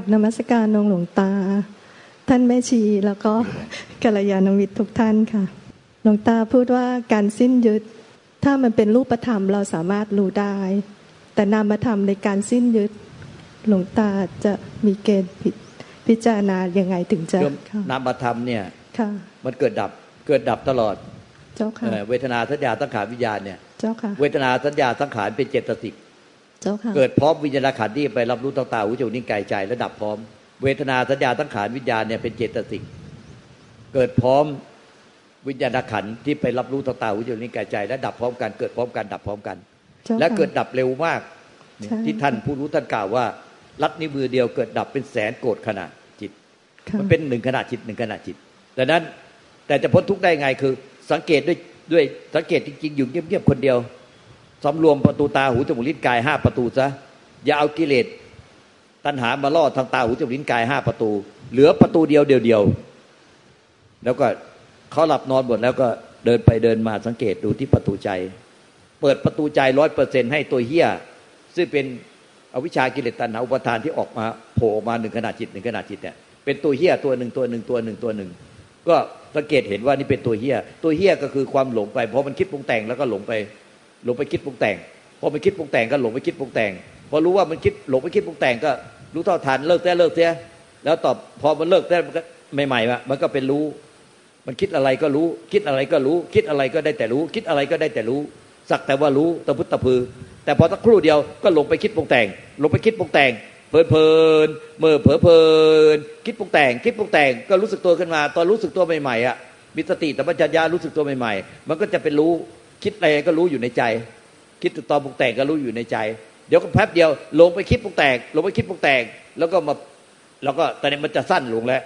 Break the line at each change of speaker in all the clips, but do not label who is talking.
กับนมัสการนงหลวงตา ท่านแม่ชีแล้วก็กัลยาณมิตรทุกท่านค่ะ หลวงตาพูดว่าการสิ้นยึด ถ้ามันเป็นรูปธรรมเราสามารถรู้ได้ แต่นามธรรมในการสิ้นยึด หลวงตาจะมีเกณฑ์พิจารณายังไงถึงจะ
นามธรรมเนี่ย
ค่ะ
มันเกิดดับเกิดดับตลอด
เจ้าค่ะ
เวทนาสัญญาสังขารวิญญาณเนี่ย
เจ้าค่ะ
เวทนาสัญญาสังขารเป็นเจตสิก
เจ้าค่ะ
เกิดพร้อมวิญญาณขันธ์ที่ไปรับรู้ต่างๆหูจมูกนิ้วกายใจและดับพร้อม เวทนาสัญญาสังขารวิญญาณเนี่ยเป็นเจตสิกเกิดพร้อมวิญญาณขันธ์ที่ไปรับรู้ต่างๆหูจมูกนิ้วกายใจและดับพร้อมกันเกิดพร้อมกันดับพร้อมกัน และเกิดดับเร็วมากที่ท่านผู้รู้ท่านกล่าวว่า รัดนิ้วมือเดียวเกิดดับเป็นแสนโกรธขณะจิต มันเป็นหนึ่งขณะจิตหนึ่งขณะจิตดังนั้นแต่จะพ้นทุกข์ได้ไงคือ สังเกตด้วยด้วยสังเกตจริงๆอยู่เงียบๆคนเดียว สำรวมประตูตาหูจมูกลิ้นกายห้าประตูซะอย่าเอากิเลสตัณหามาล่อทางตาหูจมูกลิ้นกายห้าประตู เหลือประตูเดียวเดียวเดียวแล้วก็เขาหลับนอนหมดแล้วก็เดินไปเดินมาสังเกตดูที่ประตูใจ เปิดประตูใจร้อยเปอร์เซ็นให้ตัวเฮี้ย ซึ่งเป็นอวิชากิเลสตัณหาอุปทานที่ออกมาโผล่ออกมาหนึ่งขนาดจิตหนึ่งขนาดจิตเนี่ยเป็นตัวเฮี้ยตัวหนึ่งตัวหนึ่งตัวหนึ่งตัวหนึ่งก็สังเกตเห็นว่านี่เป็นตัวเฮี้ย ตัวเฮี้ยก็คือความหลงไปเพราะมันคิดปรุงแต่งแล้วก็หลงไป หลงไปคิดปรุงแต่งพอไปคิดปรุงแต่งก็หลงไปคิดปรุงแต่งพอรู้ว่ามันคิดหลงไปคิดปรุงแต่งก็รู้เท่าทันเลิกแต่เลิกเสียแล้วตอบพอมันเลิกแต่ใหม่ๆอะมันก็เป็นรู้ มันคิดอะไรก็รู้ คิดอะไรก็รู้ คิดอะไรก็ได้แต่รู้ คิดอะไรก็ได้แต่รู้ สักแต่ว่ารู้ตะพุตตะพือ แต่พอสักครู่เดียวก็หลงไปคิดปรุงแต่งหลงไปคิดปรุงแต่งเพลินเพลินเมื่อเผลอเพลินคิดปรุงแต่ง คิดปรุงแต่งก็รู้สึกตัวขึ้นมา ตอนรู้สึกตัวใหม่ๆอะมีสติแต่ปัญญารู้สึกตัวใหม่ๆ มันก็จะเป็นรู้ คิดอะไรก็รู้อยู่ในใจ คิดตอนปรุงแต่งก็รู้อยู่ในใจ เดี๋ยวก็แป๊บเดียวลงไปคิดปรุงแต่งลงไปคิดปรุงแต่งแล้วก็มาแล้วก็ตอนนี้มันจะสั้นลงแล้ว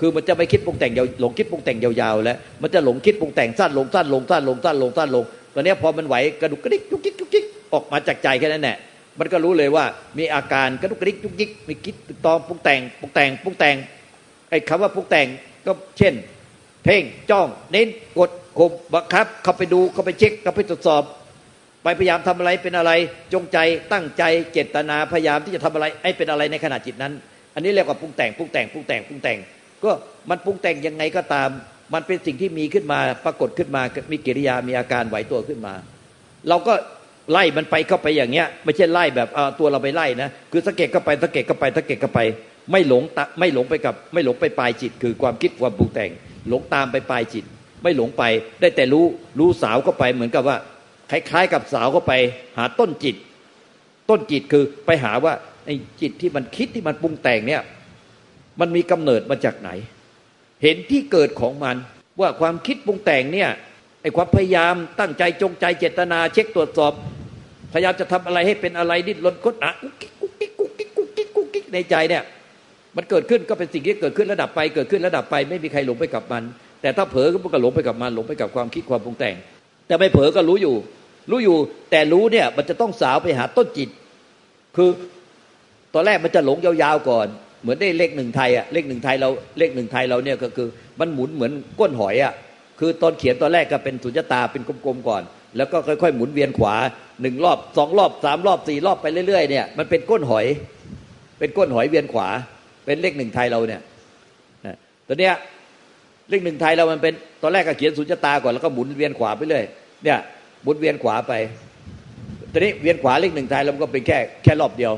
คือมันจะไม่คิดปรุงแต่งยาวหลงคิดปรุงแต่งยาวๆแล้วมันจะหลงคิดปรุงแต่งสั้นลงสั้นลงสั้นลงสั้นลงสั้นลงตอนนี้พอมันไหวกระดุกกระดิกยุกยิกยุกยิกออกมาจากใจแค่นั้นแหละมันก็รู้เลยว่ามีอาการกระดุกกระดิกยุกยิกมีคิดตอนปรุงแต่งปรุงแต่งปรุงแต่งไอ้คำว่าปรุงแต่งก็เช่น เพ่งจ้องเน้นกด ข่มบังคับ เข้าไปดูเข้าไปเช็คเข้าไปตรวจสอบ ไปพยายามทำอะไรเป็นอะไร จงใจตั้งใจเจตนาพยายามที่จะทำอะไรให้เป็นอะไรในขณะจิตนั้น อันนี้เรียกว่าปรุงแต่งปรุงแต่งปรุงแต่งปรุงแต่ง ก็มันปรุงแต่งยังไงก็ตาม มันเป็นสิ่งที่มีขึ้นมาปรากฏขึ้นมามีกิริยามีอาการไหวตัวขึ้นมา เราก็ไล่มันไปเข้าไปอย่างเงี้ย ไม่ใช่ไล่แบบตัวเราไปไล่นะคือสังเกตก็ไปสังเกตก็ไปสังเกตก็ไป ไม่หลงไม่หลงไปกับ ไม่หลงไปปลายจิต คือความคิดความปรุงแต่ง หลงตามไปปลายจิต ไม่หลงไป ได้แต่รู้รู้สาวก็ไปเหมือนกับว่า คล้ายๆ กับสาวเข้าไป หาต้นจิต ต้นจิตคือไปหาว่าไอ้จิตที่มันคิดที่มันปรุงแต่งเนี่ย มันมีกำเนิดมาจากไหน เห็นที่เกิดของมัน ว่าความคิดปรุงแต่งเนี่ยไอ้ความพยายามตั้งใจจงใจเจตนาเช็คตรวจสอบ พยายามจะทำอะไรให้เป็นอะไรดิ้นรนค้นหากุ๊กกิ๊กกุ๊กกิ๊กกุ๊กกิ๊กกุ๊กกิ๊กกุ๊กกิ๊กในใจเนี่ย มันเกิดขึ้นก็เป็นสิ่งที่เกิดขึ้นแล้วดับไปเกิดขึ้นแล้วดับไป ไม่มีใครหลงไปกับมัน แต่ถ้าเผลอก็ก็หลงไปกับมันหลงไปกับความคิดความปรุงแต่ง แต่ไม่เผลอก็รู้อยู่ รู้อยู่ แต่รู้เนี่ยมันจะต้องสาวไปหาต้นจิต คือตอนแรกมันจะหลงยาวๆก่อน เหมือนได้เลขหนึ่งไทยอะเลขหนึ่งไทยเราเลขหนึ่งไทยเราเนี่ยก็คือมันหมุนเหมือนก้นหอยอะคือตอนเขียนตอนแรกก็เป็นสุญญตาเป็นกลมๆก่อน แล้วก็ค่อยๆ หมุนเวียนขวาหนึ่งรอบสองรอบสามรอบสี่รอบไปเรื่อยๆเนี่ยมันเป็นก้นหอย เป็นก้นหอยเวียนขวา เป็นเลขหนึ่งไทยเราเนี่ยตอนเนี้ย เลขหนึ่งไทยเรามันเป็นตอนแรกก็เขียนสุญญตาก่อนแล้วก็หมุนเวียนขวาไปเรื่อยเนี่ยบุนเวียนขวาไปตอนนี้เวียนขวาเลขหนึ่งไทยแล้วมันก็เป็นแค่แค่รอบเดียว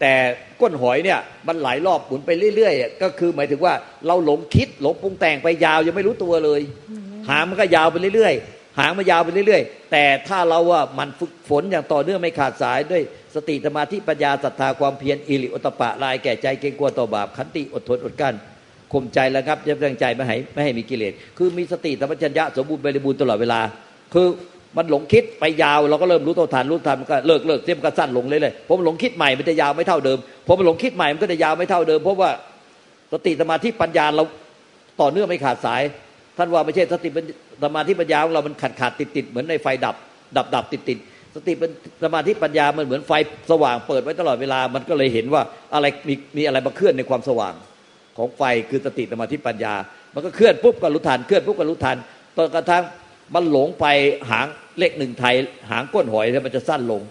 แต่ก้นหอยเนี่ยมันหลายรอบหมุนไปเรื่อยๆก็คือหมายถึงว่าเราหลงคิดหลงปรุงแต่งไปยาวยังไม่รู้ตัวเลย หางมันก็ยาวไปเรื่อยๆ หางมันยาวไปเรื่อยๆ แต่ถ้าเราว่ามันฝึกฝนอย่างต่อเนื่องไม่ขาดสายด้วยสติธรรมาธิปัญญาศรัทธาความเพียรอิริโอตปะลายแก่ใจเกรงกลัวต่อบาปขันติอดทนอดกั้น ข่มใจแล้วครับจะตั้งใจไม่ให้ไม่ให้มีกิเลสคือมีสติธรรมจัญญะสมบูรณ์บริบูรณ์ตลอดเวลา คือมันหลงคิดไปยาวเราก็เริ่มรู้ตัวทันรู้ทันมันก็เลิกเลิกเสียมก็สั้นลงเลยเลยผมหลงคิดใหม่มันจะยาวไม่เท่าเดิมผมหลงคิดใหม่มันก็จะยาวไม่เท่าเดิม เพราะว่าสติสมาธิปัญญาเราต่อเนื่องไม่ขาดสาย ท่านว่าไม่ใช่สติสมาธิปัญญาของเรา มันขาดขาดติดติดเหมือนในไฟดับ ดับดับติดติดสติเป็นสมาธิปัญญามันเหมือนไฟสว่างเปิดไว้ตลอดเวลา มันก็เลยเห็นว่าอะไรมีมีอะไรมาเคลื่อนในความสว่าง ของไฟคือสติสมาธิปัญญา มันก็เคลื่อนปุ๊บก็รู้ทันเคลื่อนปุ๊บก็รู้ทันตอนกระทั่งมันหลงไปหางเลขหนึ่งไทย หางก้นหอยแล้วมันจะสั้นลง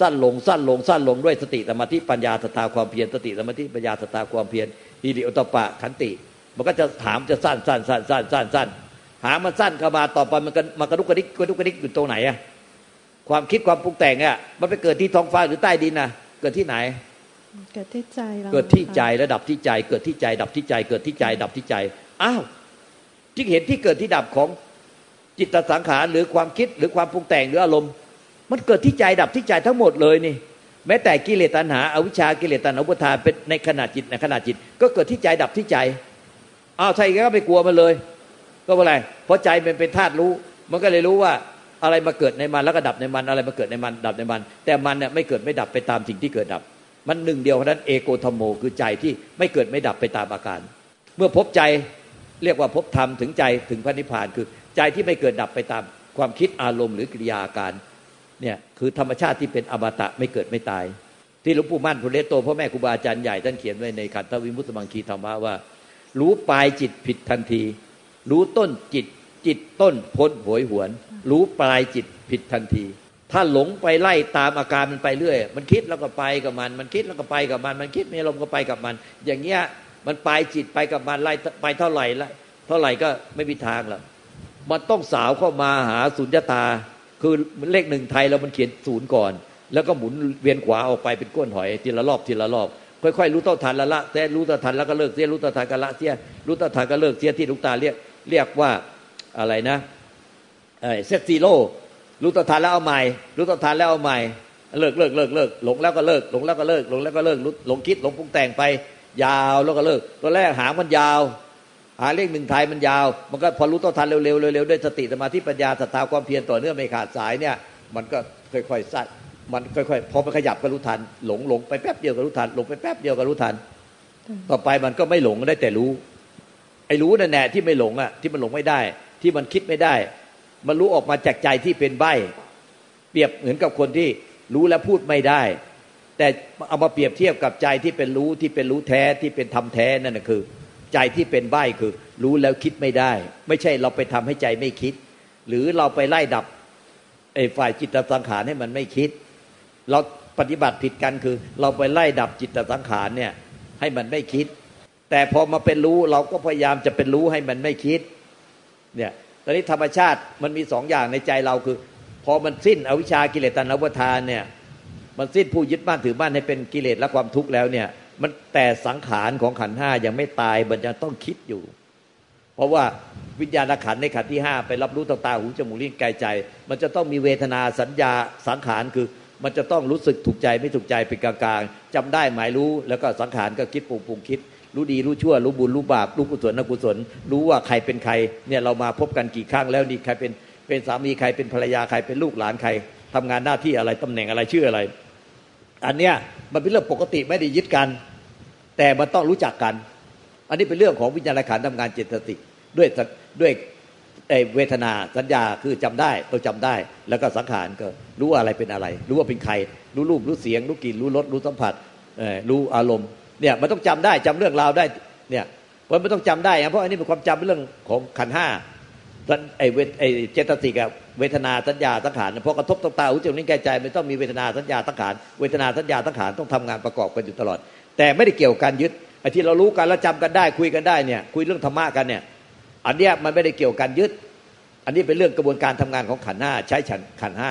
สั้นลงสั้นลงสั้นลงด้วยสติสมาธิปัญญาสตาความเพียรสติสมาธิปัญญาสตาความเพียรอิริโอตปะขันติ มันก็จะถามจะสั้นสั้นสั้นสั้นสั้นสั้นหามันสั้นเข้ามาต่อไปมันก็มันกระดุกกระดิกกระดุกกระดิกอยู่ตรงไหนอะความคิดความปรุงแต่งอะมันไปเกิดที่ท้องฟ้าหรือใต้ดินนะเกิดที่ไหน
เกิดที่ใจเรา
เกิดที่ใจระดับที่ใจ เกิดที่ใจ ดับที่ใจ เกิดที่ใจ ดับที่ใจอ้าวที่เห็นที่เกิดที่ดับของจิตสังขารหรือความคิดหรือความปรุงแต่งหรืออารมณ์ มันเกิดที่ใจดับที่ใจทั้งหมดเลยนี่ แม้แต่กิเลสตัณหาอาวิชชากิเลสตัณหาอุปทานเป็นในขณะจิตในขณะจิต ก็เกิดที่ใจดับที่ใจอ้าวใช่ก็ไปกลัวมันเลย ก็เพราะอะไรเพราะใจมันเป็นธาตุรู้ มันก็เลยรู้ว่าอะไรมาเกิดในมันแล้วก็ดับในมันอะไรมาเกิดในมันดับในมัน แต่มันเนี่ยไม่เกิดไม่ดับไปตามสิ่งที่เกิดดับ มันหนึ่งเดียวเพราะนั้นเอโกธรรมโมคือใจที่ไม่เกิดไม่ดับไปตามอาการ เมื่อพบใจเรียกว่าพบธรรมถึงใจถึงพระนิพพานคือใจที่ไม่เกิดดับไปตามความคิดอารมณ์หรือกิริยาอาการเนี่ยคือธรรมชาติที่เป็นอมตะไม่เกิดไม่ตาย ที่หลวงปู่มั่นพุทธเลโตพ่อแม่ครูบาอาจารย์ใหญ่ท่านเขียนไว้ในขันธวิมุตตมังคีธรรมะว่า รู้ปลายจิตผิดทันที รู้ต้นจิตจิตต้นพ้นหวยหวน รู้ปลายจิตผิดทันที ถ้าหลงไปไล่ตามอาการมันไปเรื่อย มันคิดแล้วก็ไปกับมัน มันคิดแล้วก็ไปกับมัน มันคิดมีอารมณ์ก็ไปกับมัน อย่างเงี้ยมันไปจิตไปกับมันไล่ไปเท่าไหร่ละเท่าไหร่ก็ไม่มีทางแล้วมันต้องสาวเข้ามาหาสุญญตา คือเลขหนึ่งไทยแล้วมันเขียนศูนย์ก่อน แล้วก็หมุนเวียนขวาออกไปเป็นก้นหอยทีละรอบทีละรอบค่อยๆรู้เท่าทันละละแต่รู้เท่าทันแล้วก็เลิกเสียรู้เท่าทันก็ละเสียรู้เท่าทันก็เลิกเสียที่ลูกตาเรียกเรียกว่าอะไรนะ set zero รู้เท่าทันแล้วเอาใหม่ รู้เท่าทันแล้วเอาใหม่ เลิกเลิกเลิกเลิกหลงแล้วก็เลิกหลงแล้วก็เลิกหลงแล้วก็เลิกหลงคิดหลงปรุงแต่งไป ยาวแล้วก็เลิกตัวแรกหางมันยาว หางเลขหนึ่งไทยมันยาว มันก็พอรู้เท่าทันเร็วๆเร็วๆด้วยสติสมาธิปัญญาศรัทธาความเพียรต่อเนื่องไม่ขาดสายเนี่ย มันก็ค่อยๆสั้นมันค่อยๆพอมันขยับก็รู้ทันหลงหลงไปแป๊บเดียวก็รู้ทันหลงไปแป๊บเดียวก็รู้ทัน ต่อไปมันก็ไม่หลงได้แต่รู้ ไอ้รู้นั่นแหละที่ไม่หลงอะที่มันหลงไม่ได้ ที่มันคิดไม่ได้ มันรู้ออกมาจากใจที่เป็นใบเปรียบเหมือนกับคนที่รู้แล้วพูดไม่ได้ แต่เอามาเปรียบเทียบกับใจที่เป็นรู้ที่เป็นรู้แท้ที่เป็นธรรมแท้นั่นคือ ใจที่เป็นใบคือ รู้แล้วคิดไม่ได้ ไม่ใช่เราไปทำให้ใจไม่คิด หรือเราไปไล่ดับไอ้ฝ่ายจิตสังขารให้มันไม่คิด เราปฏิบัติผิดกันคือ เราไปไล่ดับจิตสังขารเนี่ยให้มันไม่คิด แต่พอมาเป็นรู้เราก็พยายามจะเป็นรู้ให้มันไม่คิดเนี่ย ตอนนี้ธรรมชาติมันมีสองอย่างในใจเราคือ พอมันสิ้นอวิชากิเลสตัณหาทานเนี่ย มันสิ้นผู้ยึดบ้านถือบ้านให้เป็นกิเลสและความทุกข์แล้วเนี่ย มันแต่สังขารของขันห้ายังไม่ตายมันยังต้องคิดอยู่ เพราะว่าวิญญาณขันในขันที่ห้าไปรับรู้ตาตาหูจมูกลิ้นกายใจ มันจะต้องมีเวทนาสัญญาสังขารคือมันจะต้องรู้สึกถูกใจไม่ถูกใจเป็นกลางๆจำได้หมายรู้แล้วก็สังขารก็คิดปรุงปรุงคิด รู้ดีรู้ชั่ว รู้บุญรู้บาปรู้กุศลนกุศล รู้ว่าใครเป็นใครเนี่ยเรามาพบกันกี่ครั้งแล้วนี่ใครเป็นเป็นสามีใครเป็นภรรยาใครเป็นลูกหลานใครทำงานหน้าที่อะไรตำแหน่งอะไรชื่ออะไร อันเนี้ยมันเป็นเรื่องปกติไม่ได้ยึดกัน แต่มันต้องรู้จักกัน อันนี้เป็นเรื่องของวิญญาณขันทำงานเจตสิกด้วยด้วยเวทนาสัญญาคือจำได้ต้องจำได้ แล้วก็สังขารก็รู้ว่าอะไรเป็นอะไร รู้ว่าเป็นใคร รู้รูปรู้เสียง รู้กลิ่นรู้รสรู้สัมผัสรู้อารมณ์ เนี่ยมันต้องจำได้จำเรื่องราวได้เนี่ยเพราะมันต้องจำได้เพราะอันนี้เป็นความจำเป็นเรื่องของขันห้าไอเวทไอเจตสิกอะเวทนาสัญญาสังขารพอกระทบตาหูจมูกนิ้วกายใจไม่ต้องมีเวทนาสัญญาสังขารเวทนาสัญญาสังขารต้องทำงานประกอบกันอยู่ตลอด แต่ไม่ได้เกี่ยวกับการยึดไอที่เรารู้กันแล้วจากันได้คุยกันได้เนี่ยคุยเรื่องธรรมะกันเนี่ยอันเนี้ยมันไม่ได้เกี่ยวกับการยึด อันนี้เป็นเรื่องกระบวนการทำงานของขันห้าใช้ฉันขันห้า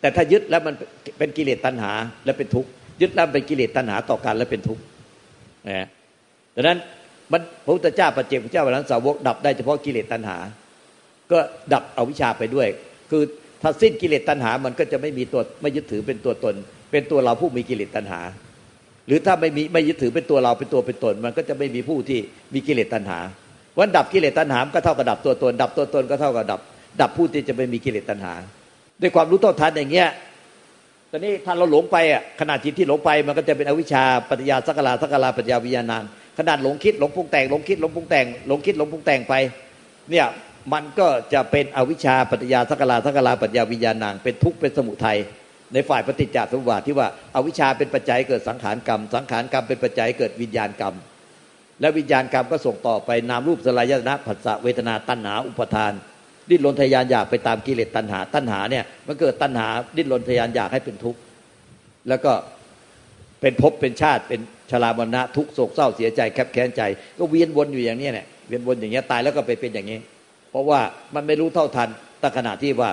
แต่ถ้ายึดแล้วมันเป็นกิเลสตัณหาและเป็นทุกข์ยึดแล้วเป็นกิเลสตัณหาต่อกันและเป็นทุกข์ นะดังนั้นมันพระพุทธเจ้าปัจเจกพระเจ้าวันนั้นสาวกดับได้เฉพาะกิเลสตัณหา ก็ดับเอาวิชาไปด้วย คือถ้าสิ้นกิเลสตัณหา มันก็จะไม่มีตัวไม่ยึดถือเป็นตัวตน เป็นตัวเราผู้มีกิเลสตัณหา หรือถ้าไม่มีไม่ยึดถือเป็นตัวเราเป็นตัวเป็นตน มันก็จะไม่มีผู้ที่มีกิเลสตัณหาวันดับกิเลสตัณหาก็เท่ากับดับตัวตน ดับตัวตนก็เท่ากับดับ ดับผู้ที่จะไม่มีกิเลสตัณหา ด้วยความรู้เท่าทันอย่างเงี้ย ตอนนี้ถ้าเราหลงไปอะขนาดจิตที่หลงไปมันก็จะเป็นอวิชชาปัญญาสักลาสักลาปัญญาวิญญาณานขนาดหลงคิดหลงปรุงแต่งหลงคิดหลงปรุงแต่งหลงคิดหลงปรุงแต่งไป เนี่ยมันก็จะเป็นอวิชชาปัญญาสักลาสักลาปัญญาวิญญาณางเป็นทุกข์เป็นสมุทัยในฝ่ายปฏิจจสมุปบาทที่ว่าอาวิชชาเป็นปัจจัยเกิดสังขารกรรม สังขารกรรมเป็นปัจจัยเกิดวิญญาณกรรม และวิญญาณกรรมก็ส่งต่อไปนามรูปสลายนะผัสสะเวทนาตัณหาอุปทาน ดิ้นรนทยานอยากไปตามกิเลสตัณหา ตัณหาเนี่ยมันเกิดตัณหาดิ้นรนทยานอยากให้เป็นทุกข์แล้วก็เป็นภพเป็นชาติเป็นชรามรณะทุกโศกเศร้าเสียใจแคบแค้นใจ ก็เวียนวนอยู่อย่างนี้เนี่ยเวียนวนอย่างเงี้ยตายแล้วก็ไปเป็นอย่างนี้ เพราะว่ามันไม่รู้เท่าทันตั้งขณะที่ว่า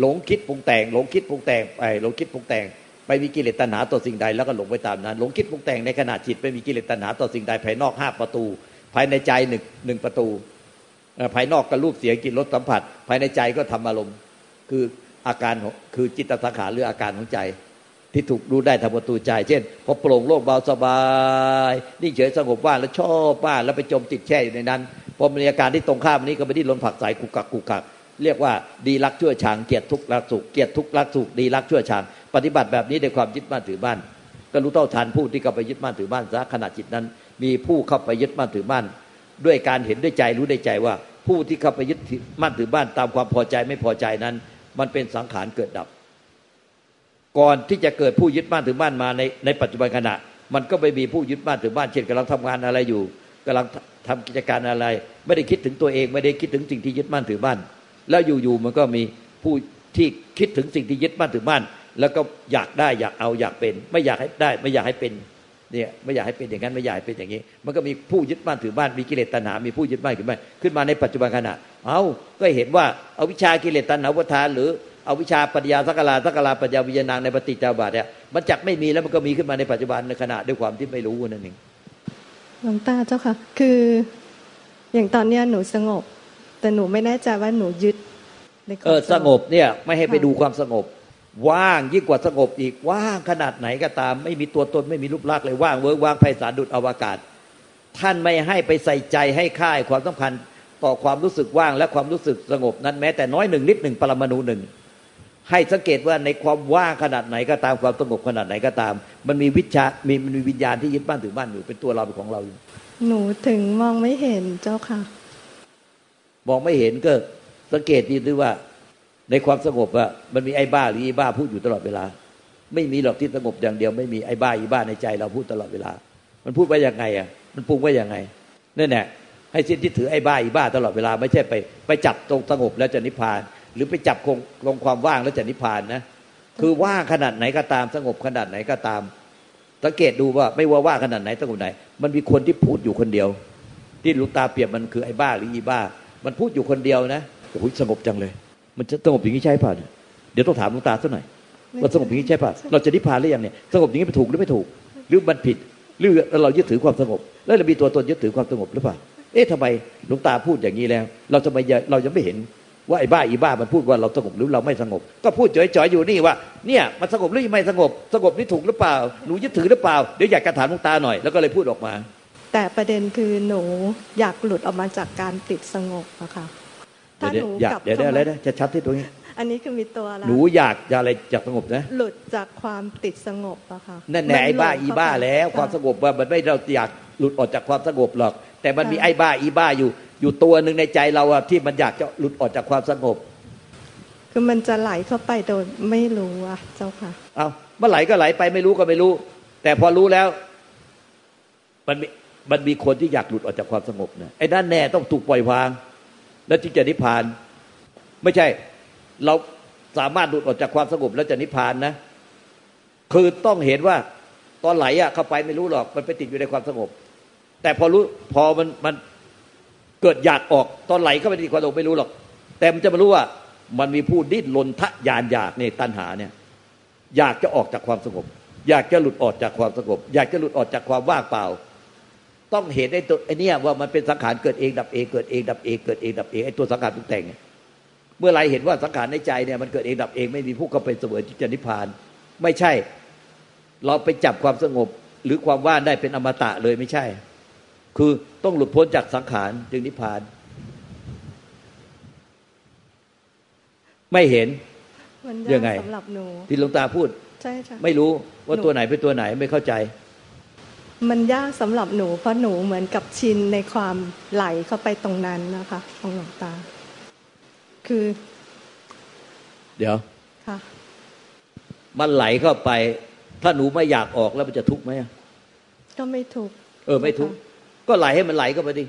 หลงคิดปรุงแต่ง หลงคิดปรุงแต่งไปหลงคิดปรุงแต่งไปมีกิเลสตัณหาต่อสิ่งใดแล้วก็หลงไปตามนั้น หลงคิดปรุงแต่งในขณะจิตไปมีกิเลสตัณหาต่อสิ่งใดภายนอกห้าประตู ภายในใจหนึ่งหนึ่งประตู ภายนอกก็รูปเสียงกลิ่นรสสัมผัส ภายในใจก็ทำอารมณ์ คืออาการคือจิตสังขารหรืออาการของใจ ที่ถูกรู้ได้ทางประตูใจ เช่น พอโปร่งโล่งเบาสบายนิ่งเฉยสงบว่างแล้วชอบว่างแล้วไปจมติดแช่อยู่ในนั้นพอมีอาการที่ตรงข้ามนี้ก็ไปที่ลนผักสายกุกกักกุกกักเรียกว่าดีรักชั่วชางเกียรติทุกรักสุขเกียรติทุกรักสุขดีรักชั่วชางปฏิบัติแบบนี้ในความยึดมั่นถือบ้านก็รู้เท่าทันผู้ที่เข้าไปยึดมั่นถือบ้านซะขณะจิตนั้น มีผู้เข้าไปยึดมั่นถือบ้าน ด้วยการเห็นด้วยใจรู้ได้ใจว่า ผู้ที่เข้าไปยึดมั่นถือบ้านตามความพอใจไม่พอใจนั้น มันเป็นสังขารเกิดดับ ก่อนที่จะเกิดผู้ยึดบ้านถือบ้านมาในในปัจจุบันขณะ มันก็ไปมีผู้ยึดบ้านถือบ้านเช่นกำลังทำงานอะไรอยู่กำลังทำกิจการอะไร ไม่ได้คิดถึงตัวเอง ไม่ได้คิดถึงสิ่งที่ยึดบ้านถือบ้าน แล้วอยู่ๆมันก็มีผู้ที่คิดถึงสิ่งที่ยึดบ้านถือบ้าน แล้วก็อยากได้อยากเอาอยากเป็น ไม่อยากให้ได้ไม่อยากให้เป็น เนี่ยไม่อยากให้เป็นอย่างนั้นไม่อยากให้เป็นอย่างนี้ มันก็มีผู้ยึดบ้านถือบ้านมีกิเลสตัณหา มีผู้ยึดบ้านถือบ้านขึ้นมาในปัจจุบันขณะเอาก็เห็นว่าเอาวิชากิเลสตัณหาวัฏานหรือเอาวิชาปัญญาสักลาสักลาปัญญาวิญญาณในปฏิจจาบาทเนี่ยมันจักไม่มีแล้วมันก็มีขึ้นมาในปัจจุบันในขณะด้วยความที่ไม่รู้นั่นเอง
หลวงตาเจ้าค่ะ คืออย่างตอนเนี้ยหนูสงบ แต่หนูไม่แน่ใจว่าหนูยึด
เออสงบเนี่ยไม่ให้ไปดูความสงบ ว่างยิ่งกว่าสงบอีกว่างขนาดไหนก็ตาม ไม่มีตัวตนไม่มีรูปลักษณ์เลยว่างเวิร์ว่างไพศาลดุดอวกาศ ท่านไม่ให้ไปใส่ใจให้ค่ายความสำคัญต่อความรู้สึกว่างและความรู้สึกสงบนั้นแม้แต่น้อยหนึ่งนิดหนึ่งปรมาณูหนึ่งให้สังเกตว่าในความว่างขนาดไหนก็ตามความสงบขนาดไหนก็ตาม มันมีวิชามีมันมีวิญญาณที่ยึดบ้านถือบ้านอยู่เป็นตัวเราเป็นของเราอยู่
หนูถึงมองไม่เห็นเจ้าค่ะ
มองไม่เห็นก็สังเกตดีด้วยว่า ในความสงบอะมันมีไอ้บ้าหรืออ้บ้าพูดอยู่ตลอดเวลา ไม่มีหรอกที่สงบอย่างเดียว ไม่มีไอ้บ้าอีบ้าในใจเราพูดตลอดเวลา มันพูดว่ายังไงอะมันปรุงว่ายังไงนั่นแหละให้สิ้นที่ถือไอ้บ้าอีบ้าตลอดเวลา ไม่ใช่ไป ไปจับตรงสงบแล้วจะนิพพาน หรือไปจับคงลงความว่างแล้วจะนิพพานนะคือว่างขนาดไหนก็ตามสงบขนาดไหนก็ตามสังเกตดูว่าไม่ว่าว่างขนาดไหนสงบไหน มันมีคนที่พูดอยู่คนเดียว ที่ลูกตาเปรียบมันคือไอ้บ้าหรืออีบ้า มันพูดอยู่คนเดียวนะโอ้ยสงบจังเลย มันจะสงบอย่างนี้ใช่ป่ะเดี๋ยวต้องถามลูกตาสักหน่อยว่าสงบอย่างนี้ใช่ป่ะเราจะนิพพานหรือยังเนี่ยสงบอย่างนี้ไปถูกหรือไม่ถูก หรือมันผิดหรือเรายึดถือความสงบ แล้วเรามีตัวตนยึดถือความสงบหรือเปล่าเอ๊ะทำไมลูกตาพูดอย่างนี้แล้ว เราจะไม่เราจะไม่เห็นว่าไอ้บ้าอีบ้ามันพูดว่าเราสงบหรือเราไม่สงบ ก็พูดจ่อยๆอยู่นี่ว่าเนี่ยมันสงบหรือไม่สงบ สงบนี่ถูกหรือเปล่าหนูยึดถือหรือเปล่าเดี๋ยวอยากกระถามลุงตาหน่อยแล้วก็เลยพูดออกมา
แต่ประเด็นคือหนูอยากหลุดออกมาจากการติดสงบอะค่ะ
ถ้าหนูอยากเดี๋ยวได้อะไรนะจะชัดที่ตรงนี้
อันนี้คือมีตัวแล้ว
หนูอยากจะอะไรจากสงบนะ
หลุดจากความติดสงบอะค่ะ
นั่นแหละไอ้บ้าอีบ้าแล้วความสงบว่ามันไม่เราอยากหลุดออกจากความสงบหรอก แต่มันมีไอ้บ้าอีบ้าอยู่ อยู่ตัวหนึ่งในใจเราอะที่มันอยากจะหลุดออกจากความสงบ
คือมันจะไหลเข้าไปโดยไม่รู้อะเจ้าค่ะ
เอาเมื่อไหลก็ไหลไปไม่รู้ก็ไม่รู้ แต่พอรู้แล้ว มันมีมันมีคนที่อยากหลุดออกจากความสงบนะไอ้นั่นแน่ต้องถูกปล่อยวาง แล้วจึงจะนิพพาน ไม่ใช่ เราสามารถหลุดออกจากความสงบแล้วจะนิพพานนะ คือต้องเห็นว่าตอนไหลอะเข้าไปไม่รู้หรอกมันไปติดอยู่ในความสงบ แต่พอรู้พอมันมันเกิดอยากออกตอนไหลเข้าไปติดความสงบไม่รู้หรอก แต่มันจะมารู้ว่ามันมีผู้ดิ้นรนทะยานอยากในตัณหาเนี่ย อยากจะออกจากความสงบ อยากจะหลุดออกจากความสงบ อยากจะหลุดออกจากความว่างเปล่า ต้องเห็นไอ้ตัวไอ้นี่ว่ามันเป็นสังขารเกิดเองดับเองเกิดเองดับเองเกิดเองดับเองไอ้ตัวสังขารปรุงแต่งเมื่อไรเห็นว่าสังขารในใจเนี่ยมันเกิดเองดับเองไม่มีผู้เข้าไปเสวยที่จะนิพพาน ไม่ใช่ เราไปจับความสงบหรือความว่างได้เป็นอมตะเลยไม่ใช่ คือต้องหลุดพ้นจากสังขารจึงนิพพาน ไม่เห็น
ยังไงสำหรับหนู
ที่หลวงตาพูด
ใช่ใช่
ไม่รู้ว่าตัวไหนเป็นตัวไหนไม่เข้าใจ
มันยากสำหรับหนูเพราะหนูเหมือนกับชินในความไหลเข้าไปตรงนั้นนะคะของหลวงตา คือ
เดี๋ยว
ค่ะ
มันไหลเข้าไป ถ้าหนูไม่อยากออกแล้วมันจะทุกข์ไหม
ก็ไม่ทุกข์
เออไม่ทุกข์ก็ไหลให้มันไหลเข้าไปดิ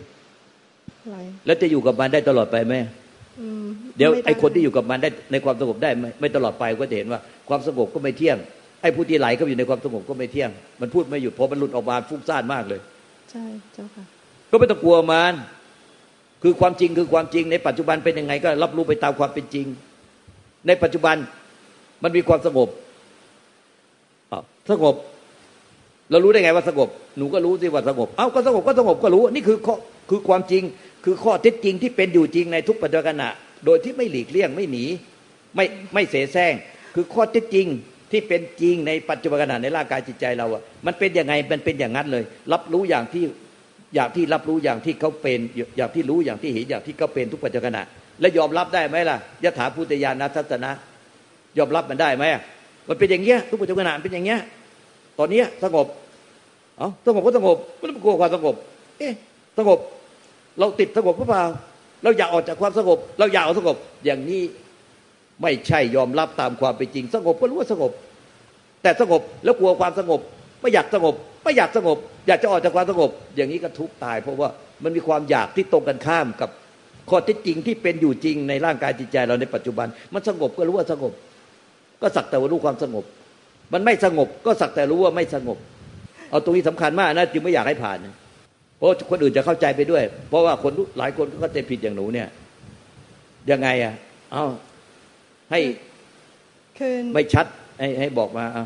ไหลแล้วจะอยู่กับมันได้ตลอดไปไหมเดี๋ยวไอ้คนที่อยู่กับมันได้ในความสงบได้ไม่ไม่ตลอดไปก็จะเห็นว่า ความสงบก็ไม่เที่ยง ไอ้ผู้ที่ไหลก็อยู่ในความสงบก็ไม่เที่ยง มันพูดไม่หยุดพอมันหลุดออกมาฟุ้งซ่านมากเลย
ใช่เจ้าค่ะ
ก็ไม่ต้องกลัวมันคือความจริงคือความจริงในปัจจุบันเป็นยังไงก็รับรู้ไปตามความเป็นจริง ในปัจจุบันมันมีความสงบสงบ เรารู้ได้ไงว่าสงบ หนูก็รู้สิว่าสงบ เอ้าก็สงบก็สงบก็รู้ นี่คือข้อคือความจริง คือข้อเท็จจริงที่เป็นอยู่จริงในทุกปัจจุบันโดยที่ไม่หลีกเลี่ยงไม่หนี ไม่ไม่เสแสร้ง คือข้อเท็จจริง ที่เป็นจริงในปัจจุบันขณะในร่างกายจิตใจเราอะมันเป็นยังไงมันเป็นอย่างนั้นเลย รับรู้อย่างที่อย่างที่รับรู้อย่างที่เขาเป็นอย่างที่รู้อย่างที่เห็นอย่างที่เขาเป็นทุกปัจจุบันและยอมรับได้ไหมล่ะยถาพุทธญาณทัศนะ ยอมรับมันได้ไหมมันเป็นอย่างเงี้ยทุกปัจจุบันเป็นอย่างเงี้ยตอนนี้สงบเอ้าสงบก็สงบไม่ต้องกลัวความสงบ เอ๊ะสงบ เราติดสงบหรือเปล่า เราอยากออกจากความสงบ เราอยากเอาสงบ อย่างนี้ ไม่ใช่ยอมรับตามความเป็นจริง สงบก็รู้ว่าสงบ แต่สงบแล้วกลัวความสงบ ไม่อยากสงบ ไม่อยากสงบ อยากจะออกจากความสงบ อย่างนี้ก็ทุกตาย เพราะว่ามันมีความอยากที่ตรงกันข้ามกับข้อที่จริงที่เป็นอยู่จริงในร่างกายจิตใจเราในปัจจุบัน มันสงบก็รู้ว่าสงบ ก็สักแต่ว่ารู้ความสงบ มันไม่สงบก็สักแต่รู้ว่าไม่สงบ เอาตรงนี้สำคัญมากนะจึงไม่อยากให้ผ่านเพราะคนอื่นจะเข้าใจไปด้วย เพราะว่าคนหลายคนก็เข้าใจผิดอย่างหนูเนี่ยยังไงอะ เอา ให้
คือ
ไม่ชัด ให้ให้บอกมาอะ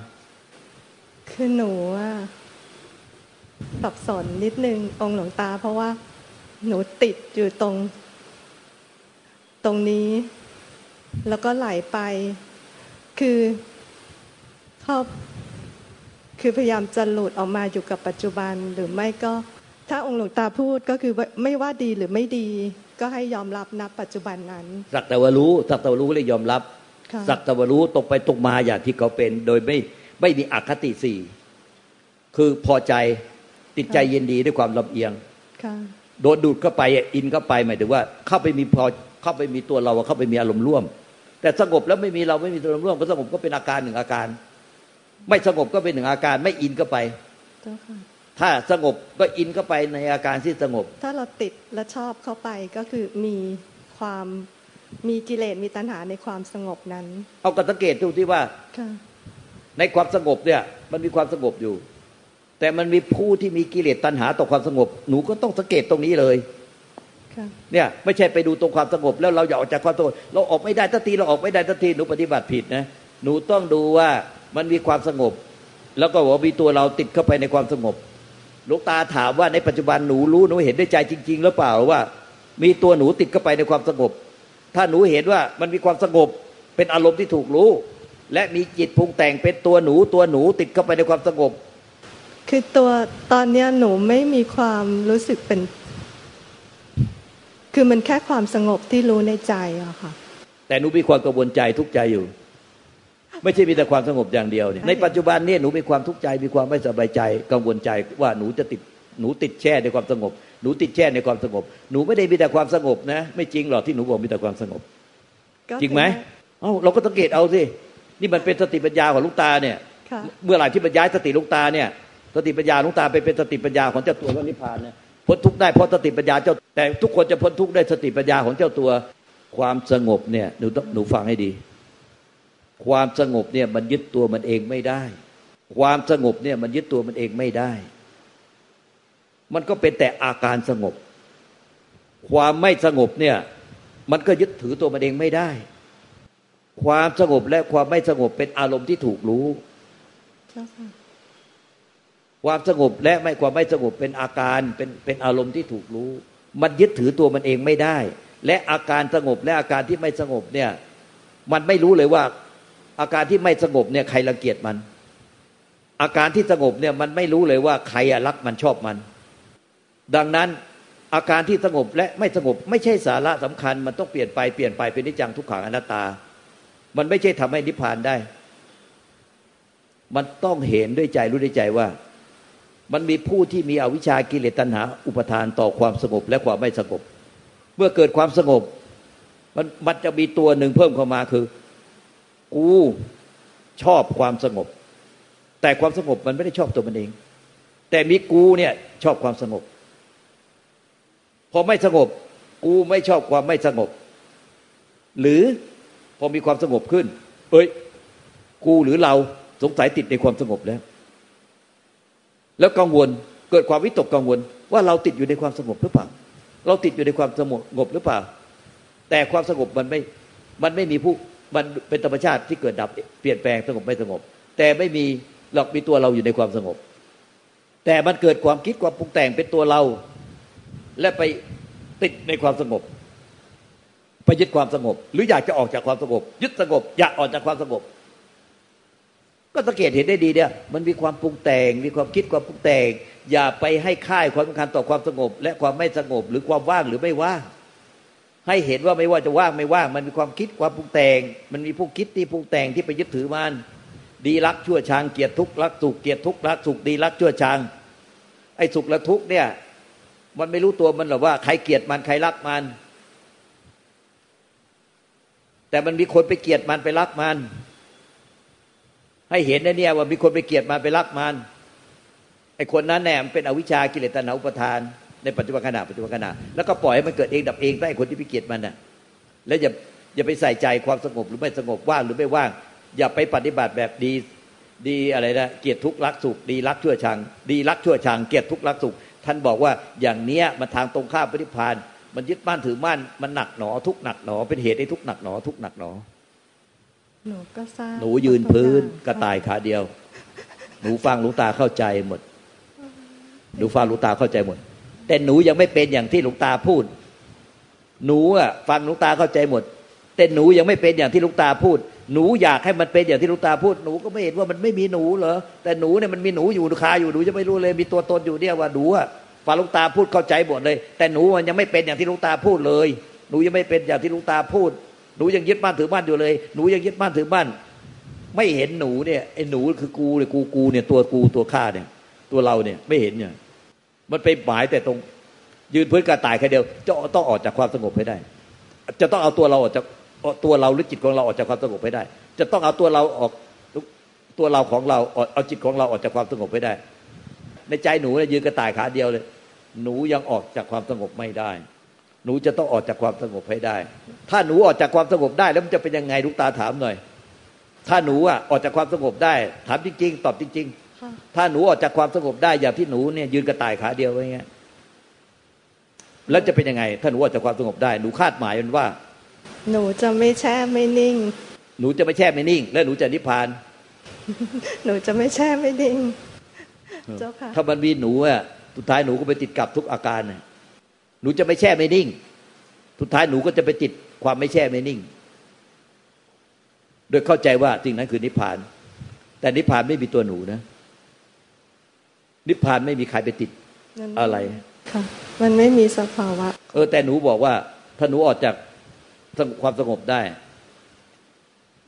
คือหนูอะสับสนนิดนึงองหลวงตา เพราะว่า หนูติดอยู่ตรง ตรงนี้ แล้วก็ไหลไป คือชอบคือพยายามจะหลุดออกมาอยู่กับปัจจุบันหรือไม่ก็ ถ้าองค์หลวงตาพูดก็คือไม่ว่าดีหรือไม่ดี ก็ให้ยอมรับนับปัจจุบันนั้น
สักแต่ว่ารู้สักแต่ว่ารู้เลยยอมรับ สักแต่ว่ารู้ตกไปตกมาอย่างที่เขาเป็น โดยไม่ไม่มีอคติสี่คือพอใจติดใจเย็นดีด้วยความลำเอียงโดนดูดเข้าไปอินเข้าไปหมายถึงว่า เข้าไปมีพอเข้าไปมีตัวเราเข้าไปมีอารมณ์ร่วม แต่สงบแล้วไม่มีเราไม่มีตัวอารมณ์ร่วมก็สงบก็เป็นอาการหนึ่งอาการ ไม่สงบก็เป็นหนึ่งอาการ ไม่อินเข้าไป ถ้าสงบก็อินเข้าไปในอาการที่สงบ
ถ้าเราติดและชอบเข้าไปก็คือมีความมีกิเลสมีตัณหาในความสงบนั้น
เอากระสังเกตดูที่ว่าในความสงบเนี่ย มันมีความสงบอยู่ แต่มันมีผู้ที่มีกิเลสตัณหาต่อความสงบ หนูก็ต้องสังเกตตรงนี้เลยเนี่ย ไม่ใช่ไปดูตรงความสงบ แล้วเราอยากออกจากความสงบเราออกไม่ได้ทันทีเราออกไม่ได้ทันทีหนูปฏิบัติผิดนะหนูต้องดูว่ามันมีความสงบ แล้วก็ว่ามีตัวเราติดเข้าไปในความสงบห ลวงตาถามว่าในปัจจุบันหนูรู้หนูเห็นด้วยใจจริง ๆ หรือเปล่าว่า มีตัวหนูติดเข้าไปในความสงบ ถ้าหนูเห็นว่ามันมีความสงบเป็นอารมณ์ที่ถูกรู้ และมีจิตปรุงแต่งเป็นตัวหนูตัวหนูติดเข้าไปในความสงบ
คือตัวตอนเนี้ยหนูไม่มีความรู้สึกเป็น คือมันแค่ความสงบที่รู้ในใจอะค่ะ
แต่หนูมีความกังวลใจทุกใจอยู่ ไม่ใช่มีแต่ความสงบอย่างเดียวเนี่ยในปัจจุบันเนี่ยหนูมีความทุกข์ใจมีความไม่สบายใจกังวลใจว่าหนูจะติดหนูติดแช่ในความสงบ หนูติดแช่ในความสงบ หนูไม่ได้มีแต่ความสงบนะ ไม่จริงหรอกที่หนูบอกมีแต่ความสงบ จริงไหมเอ้าเราก็สังเกตเอาสินี่มันเป็นสติปัญญาของลูกตาเนี่ย เมื่อไหร่ที่บรรยายสติลูกตาเนี่ย สติปัญญาลูกตาไปเป็นสติปัญญาของเจ้าตัวพระนิพพานเนี่ยพ้นทุกข์ได้เพราะสติปัญญาเจ้า แต่ทุกคนจะพ้นทุกข์ได้สติปัญญาของเจ้าตัวความสงบเนี่ยหนูต้องหนูฟังให้ดี ความสงบเนี่ยมันยึดตัวมันเองไม่ได้ ความสงบเนี่ยมันยึดตัวมันเองไม่ได้ มันก็เป็นแต่อาการสงบ ความไม่สงบเนี่ย มันก็ยึดถือตัวมันเองไม่ได้ ความสงบและความไม่สงบเป็นอารมณ์ที่ถูกรู้ ความสงบและไม่ความไม่สงบเป็นอาการเป็นเป็นอารมณ์ที่ถูกรู้ มันยึดถือตัวมันเองไม่ได้ และอาการสงบและอาการที่ไม่สงบเนี่ย มันไม่รู้เลยว่า อาการที่ไม่สงบเนี่ยใครรังเกียจมัน อาการที่สงบเนี่ยมันไม่รู้เลยว่าใครรักมันชอบมัน ดังนั้นอาการที่สงบและไม่สงบไม่ใช่สาระสำคัญ มันต้องเปลี่ยนไปเปลี่ยนไปเป็นนิจังทุกขังอนัตตา มันไม่ใช่ทำให้นิพพานได้ มันต้องเห็นด้วยใจรู้ด้วยใจว่า มันมีผู้ที่มีอวิชากิเลสตัณหา อุปทานต่อความสงบและความไม่สงบ เมื่อเกิดความสงบ มันมันจะมีตัวหนึ่งเพิ่มเข้ามาคือ กูชอบความสงบ แต่ความสงบมันไม่ได้ชอบตัวมันเอง แต่มีกูเนี่ยชอบความสงบ พอไม่สงบ กูไม่ชอบความไม่สงบ หรือพอมีความสงบขึ้น เอ้ย กูหรือเราสงสัยติดในความสงบแล้ว แล้วกังวลเกิดความวิตกกังวล ว่าเราติดอยู่ในความสงบหรือเปล่า เราติดอยู่ในความสงบหรือเปล่า แต่ความสงบมันไม่ มันไม่มีผู้ มันเป็นธรรมชาติที่เกิดดับเปลี่ยนแปลงสงบไม่สงบ แต่ไม่มีหรอกมีตัวเราอยู่ในความสงบ แต่มันเกิดความคิดความปรุงแต่งเป็นตัวเรา และไปติดในความสงบไปยึดความสงบ หรืออยากจะออกจากความสงบ ยึดสงบ อยากออกจากความสงบ ก็สังเกตเห็นได้ดีเนี่ย มันมีความปรุงแต่ง มีความคิดความปรุงแต่ง อย่าไปให้ค่ายความสำคัญต่อความสงบ และความไม่สงบ หรือความว่างหรือไม่ว่าง ให้เห็นว่าไม่ว่าจะว่างไม่ว่างมันมีความคิดความปรุงแต่ง มันมีผู้คิดที่ปรุงแต่งที่ไปยึดถือมันดีรักชั่วชางเกียรติทุกรักสุขเกียรติทุกรักสุขดีรักชั่วชางไอ้สุขและทุกเนี่ย มันไม่รู้ตัวมันหรอกว่าใครเกลียดมันใครรักมัน แต่มันมีคนไปเกลียดมันไปรักมัน ให้เห็นนะเนี่ยว่ามีคนไปเกลียดมันไปรักมันไอ้คนนั้นแน่มันเป็นอวิชากิเลสตนาอุปทาน ในปัจจุบันขณะปัจจุบันขณะแล้วก็ปล่อยให้มันเกิดเองดับเองได้คนที่ไปเกลียดมันน่ะแล้วอย่าอย่าไปใส่ใจความสงบหรือไม่สงบว่างหรือไม่ว่าง อย่าไปปฏิบัติแบบดีดีอะไรนะเกียรติทุกข์รักสุขดีรักชั่วชัง ดีรักชั่วชัง เกียรติทุกข์รักสุข ท่านบอกว่าอย่างเนี้ยมันทางตรงข้ามปฏิพานมันยึดมั่นถือมั่นมันหนักหนอทุกหนักหนอเป็นเหตุให้ทุกหนักหนอทุกหนักหนอ
หนูก็ทราบ
หนูยืนพื้นกระต่ายขาเดียว หนูฟังลูกตาเข้าใจหมด หนูฟังลูกตาเข้าใจหมด แต่หนูยังไม่เป็นอย่างที่ลูกตาพูด หนูอะฟังลูกตาเข้าใจหมด แต่หนูยังไม่เป็นอย่างที่ลูกตาพูด หนูอยากให้มันเป็นอย่างที่ลูกตาพูดหนูก็ไม่เห็นว่ามันไม่มีหนูเหรอแต่หนูเนี่ยมันมีหนูอยู่คาอยู่หนูจะไม่รู้เลยมีตัวตนอยู่เนี่ยว่าหนูอะฟังลุงตาพูดเข้าใจหมดเลย แต่หนูมันยังไม่เป็นอย่างที่ลุงตาพูดเลย หนูยังไม่เป็นอย่างที่ลุงตาพูด หนูยังยึดบ้านถือบ้านอยู่เลย หนูยังยึดบ้านถือบ้านไม่เห็นหนูเนี่ยไอ้หนูคือกูเนี่ยกูกูเนี่ยตัวกูตัวข้าเนี่ย ตัวเราเนี่ยไม่เห็นเนี่ย มันไปหมายแต่ตรง ยืนพื้นกระต่ายแค่เดียว จะต้องออกจากความสงบให้ได้ จะต้องเอาตัวเราออกจากตัวเราหรือจิตของเราออกจากความสงบให้ได้ จะต้องเอาตัวเราออกตัวเราของเราเอาจิตของเราออกจากความสงบให้ได้ ในใจหนูเนี่ยยืนกระต่ายขาเดียวเลย หนูยังออกจากความสงบไม่ได้ หนูจะต้องออกจากความสงบให้ได้ ถ้าหนูออกจากความสงบได้แล้วมันจะเป็นยังไงลูกตาถามหน่อย ถ้าหนูอะออกจากความสงบได้ ถามจริง ๆ ตอบจริง ๆ ถ้าหนูออกจากความสงบได้อย่างที่หนูเนี่ยยืนกระต่ายขาเดียวไว้เงี้ยแล้วจะเป็นยังไง ถ้าหนูออกจากความสงบได้หนูคาดหมายมันว่า
หนูจะไม่แช่ไม่นิ่ง
หนูจะไม่แช่ไม่นิ่ง และหนูจะนิพพาน
หนูจะไม่แช่ไม่นิ่งเจ้าค่ะ
ถ้ามันมีหนูอะสุดท้ายหนูก็ไปติดกับทุกอาการน่ยหนูจะไม่แช่ไม่นิ่ง สุดท้ายหนูก็จะไปติดความไม่แช่ไม่นิ่ง โดยเข้าใจว่าสิ่งนั้นคือนิพพาน แต่นิพพานไม่มีตัวหนูนะ นิพพานไม่มีใครไปติดอะไร
ค่ะมันไม่มีสภาวะ
เออ แต่หนูบอกว่า ถ้าหนูออกจากความสงบได้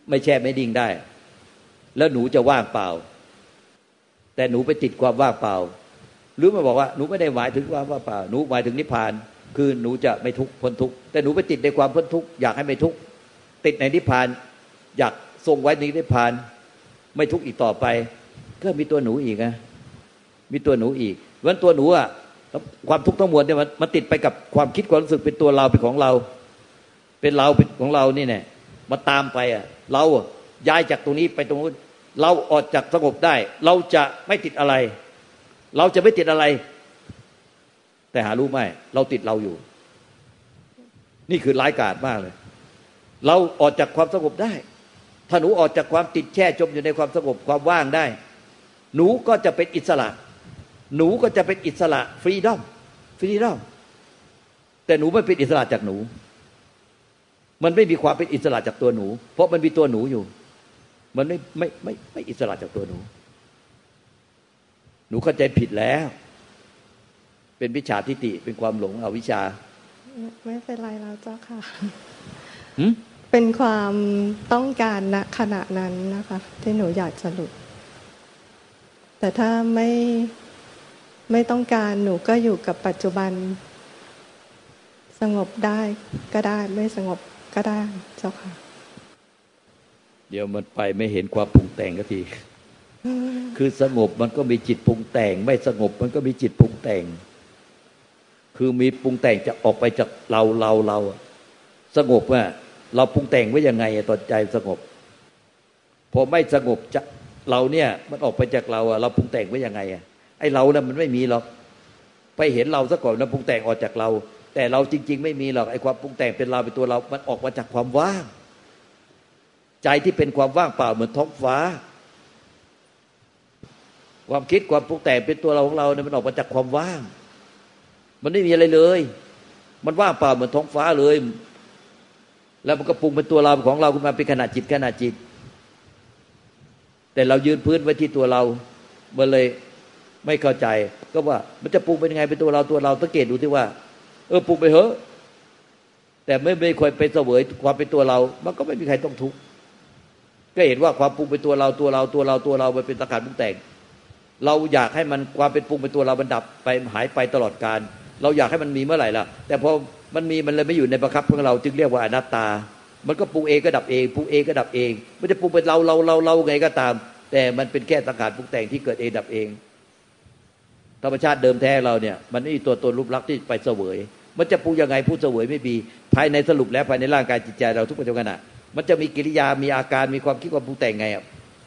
ไม่แช่ไม่ดิ่งได้ แล้วหนูจะว่างเปล่า แต่หนูไปติดความว่างเปล่า หรือมาบอกว่าหนูไม่ได้หมายถึงความว่างเปล่า หนูหมายถึงนิพพาน คือหนูจะไม่ทุกข์พ้นทุกข์แต่หนูไปติดในความพ้นทุกข์อยากให้ไม่ทุกข์ติดในนิพพาน อยากทรงไว้ในนิพพาน ไม่ทุกข์อีกต่อไป ก็มีตัวหนูอีกนะ มีตัวหนูอีกวันตัวหนูอะความทุกข์ทั้งมวลเนี่ยมันมันติดไปกับความคิดความรู้สึกเป็นตัวเราเป็นของเรา เป็นเราเป็นของเรานี่แน่มาตามไปอะเราย้ายจากตรงนี้ไปตรงนู้นเราออกจากสงบได้ เราจะไม่ติดอะไร เราจะไม่ติดอะไร แต่หารู้ไหมเราติดเราอยู่ นี่คือร้ายกาจมากเลย เราออกจากความสงบได้ ถ้าหนูออกจากความติดแช่จมอยู่ในความสงบความว่างได้ หนูก็จะเป็นอิสระ หนูก็จะเป็นอิสระฟรีดอมฟรีดอมแต่หนูไม่เป็นอิสระจากหนู มันไม่มีความเป็นอิสระจากตัวหนู เพราะมันมีตัวหนูอยู่ มันไม่ไม่ไม่ไม่อิสระจากตัวหนู หนูเข้าใจผิดแล้ว เป็นวิชาทิฏฐิเป็นความหลงเอาวิชา
ไม่เป็นไรแล้วเจ้าค่ะเป็นความต้องการณขณะนั้นนะคะ ที่หนูอยากจะหลุดแต่ถ้าไม่ ไม่ต้องการหนูก็อยู่กับปัจจุบัน สงบได้ก็ได้ไม่สงบก็ได้เจ้าค่ะ
เดี๋ยวมันไปไม่เห็นความปรุงแต่งก็ที คือสงบมันก็มีจิตปรุงแต่ง ไม่สงบมันก็มีจิตปรุงแต่ง คือมีปรุงแต่งจะออกไปจากเราเราเราสงบว่าเราปรุงแต่งไว้ยังไงตอนใจสงบ พอไม่สงบจะเราเนี่ยมันออกไปจากเราอะเราปรุงแต่งไว้ยังไงอะ อเราเนี่ยมันไม่มีหรอก ไปเห็นเราซะก่อนนะปรุงแต่งออกจากเรา แต่เราจริง ๆ ไม่มีหรอกไอความปรุงแต่งเป็นเราเป็นตัวเรา มันออกมาจากความว่าง ใจที่เป็นความว่างเปล่าเหมือนท้องฟ้า ความคิดความปรุงแต่งเป็นตัวเราของเราเนี่ยมันออกมาจากความว่าง มันไม่มีอะไรเลย มันว่างเปล่าเหมือนท้องฟ้าเลย แล้วมันก็ปรุงเป็นตัวเราของเราขึ้นมาเป็นขนาดจิตขนาดจิต แต่เรายืนพื้นไว้ที่ตัวเรามันเลย ไม่เข้าใจก็ว่ามันจะปรุงเป็นยังไงเป็นตัวเราตัวเราสังเกตดูที่ว่า เออปรุงไปเถอะแต่ไม่ไม่ควรไปเสวยความเป็นตัวเรา มันก็ไม่มีใครต้องทุกข์ก็เห็นว่าความปรุงเป็นตัวเราตัวเราตัวเราตัวเรามันเป็นสังขารปรุงแต่ง เราอยากให้มันความเป็นปรุงเป็นตัวเราบรรดับไปหายไปตลอดการ เราอยากให้มันมีเมื่อไหร่ล่ะ แต่พอมันมีมันเลยไม่อยู่ในประคับของเราจึงเรียกว่าอนัตตา มันก็ปรุงเองก็ดับเองปรุงเองก็ดับเอง มันจะปรุงเป็นเราเราเราเราไงก็ตาม แต่มันเป็นแค่สังขารปรุงแต่งที่เกิดเองดับเอง ธรรมชาติเดิมแท้เราเนี่ยมันไม่มีตัวตนรูปลักษณ์ที่ไปเสวย มันจะปรุงยังไงผู้เสวยไม่มีภายในสรุปแล้วภายในร่างกายจิตใจเราทุกปัจจุบันน่ะมันจะมีกิริยามีอาการมีความคิดความปรุงแต่งไง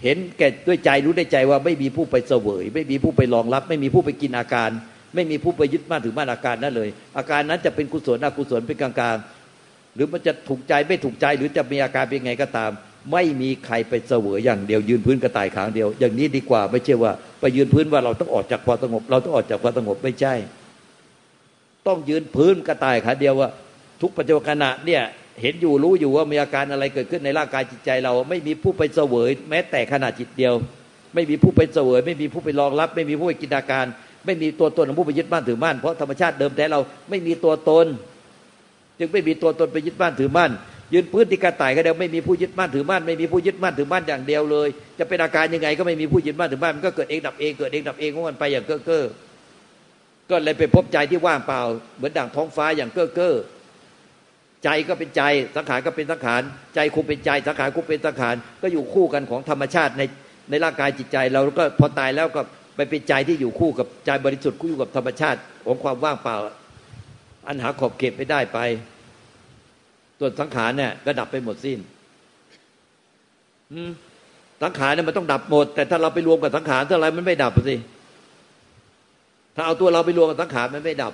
เห็นแก่ด้วยใจรู้ได้ใจว่าไม่มีผู้ไปเสวย ไม่มีผู้ไปรองรับ ไม่มีผู้ไปกินอาการ ไม่มีผู้ไปยึดมั่นถือมั่นอาการนั้นเลย อาการนั้นจะเป็นกุศลอกุศลเป็นกลางๆหรือมันจะถูกใจไม่ถูกใจหรือจะมีอาการเป็นไงก็ตาม ไม่มีใครไปเสวยอย่างเดียวยืนพื้นกระต่ายขางเดียว อย่างนี้ดีกว่าไม่ใช่ว่า ไปยืนพื้นว่าเราต้องออกจากความสงบ เราต้องออกจากความสงบไม่ใช่ ต้องยืนพื้นกระต่ายขาเดียวว่า ทุกปัจจุบันขณะเนี่ยเห็นอยู่รู้อยู่ว่ามีอาการอะไรเกิดขึ้นในร่างกายจิตใจเรา ไม่มีผู้ไปเสวย แม้แต่ขณะจิตเดียว ไม่มีผู้ไปเสวย ไม่มีผู้ไปรองรับ ไม่มีผู้ไปกินอาการ ไม่มีตัวตนของผู้ไปยึดบ้านถือมั่นเพราะธรรมชาติเดิมแท้เราไม่มีตัวตน จึงไม่มีตัวตนไปยึดบ้านถือมั่น ยืนพื้นที่กระต่ายก็เดียวไม่มีผู้ยึดมั่นถือมั่นไม่มีผู้ยึดมั่นถือมั่นอย่างเดียวเลย จะเป็นอาการยังไงก็ไม่มีผู้ยึดมั่นถือมั่นมันก็เกิดเองดับเองเกิดเองดับเองของมันไปอย่างเก้อเก้อก็เลยไปพบใจที่ว่างเปล่า เหมือนดั่งท้องฟ้าอย่างเก้อเก้อใจก็เป็นใจสังขารก็เป็นสังขารใจคุมเป็นใจสังขารคุมเป็นสังขารก็อยู่คู่กันของธรรมชาติในในร่างกายจิตใจเราก็พอตายแล้วก็ไปเป็นใจที่อยู่คู่กับใจบริสุทธิ์คู่อยู่กับธรรมชาติของความว่างเปล่า อันหาขอบเขตไม่ได้ไป ส่วนสังขารเนี่ยก็ดับไปหมดสิ้นสังขารเนี่ยมันต้องดับหมด แต่ถ้าเราไปรวมกับสังขารเท่าไรมันไม่ดับสิถ้าเอาตัวเราไปรวมกับสังขารมันไม่ดับ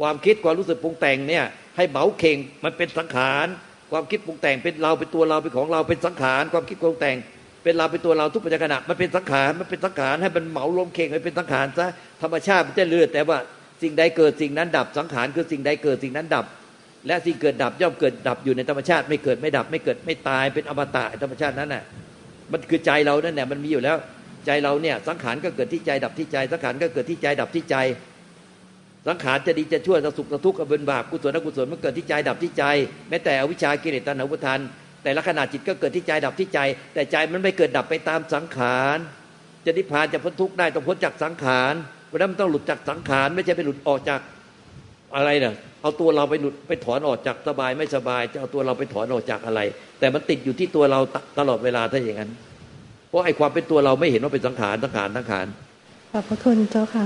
ความคิดความรู้สึกปรุงแต่งเนี่ย ให้เหมาเข่งมันเป็นสังขาร ความคิดปรุงแต่งเป็นเราเป็นตัวเราเป็นของเราเป็นสังขาร ความคิดปรุงแต่ง เป็นเราเป็นตัวเราทุกปัจจุบันมันเป็นสังขารมันเป็นสังขารให้มันเหมารวมเข่งให้เป็นสังขารซะธรรมชาติมันจะเลือดแต่ว่าสิ่งใดเกิดสิ่งนั้นดับสังขารคือสิ่งใดเกิดสิ่งนั้นดับ และสิ่งเกิดดับย่อมเกิดดับอยู่ในธรรมชาติไม่เกิดไม่ดับ ไม่เกิดไม่ตายเป็นอมตะธรรมชาตินั้นน่ะมันคือใจเรานั่นแหละมันมีอยู่แล้ว ใจเราเนี่ยสังขารก็เกิดที่ใจดับที่ใจ สังขารก็เกิดที่ใจดับที่ใจ สังขารจะดีจะชั่วจะสุขจะทุกข์ก็เป็นบาปกุศลอกุศลมันเกิดที่ใจดับที่ใจ แม้แต่อวิชากิเลสตัณหาอุทานแต่ละขณะจิตก็เกิดที่ใจดับที่ใจ แต่ใจมันไม่เกิดดับไปตามสังขารจะนิพพานจะพ้นทุกข์ได้ต้องพ้นจากสังขารเพราะนั้นมันต้องหลุดจากสังขารไม่ใช่ไปหลุดออกจากอะไรเน่ะ เอาตัวเราไปหลุดไปถอนออกจากสบายไม่สบาย จะเอาตัวเราไปถอนออกจากอะไร แต่มันติดอยู่ที่ตัวเราตลอดเวลาถ้าอย่างนั้น เพราะไอ้ความเป็นตัวเราไม่เห็นว่าเป็นสังขารสังขารสังขาร
ขอบพระคุณเจ้าค่ะ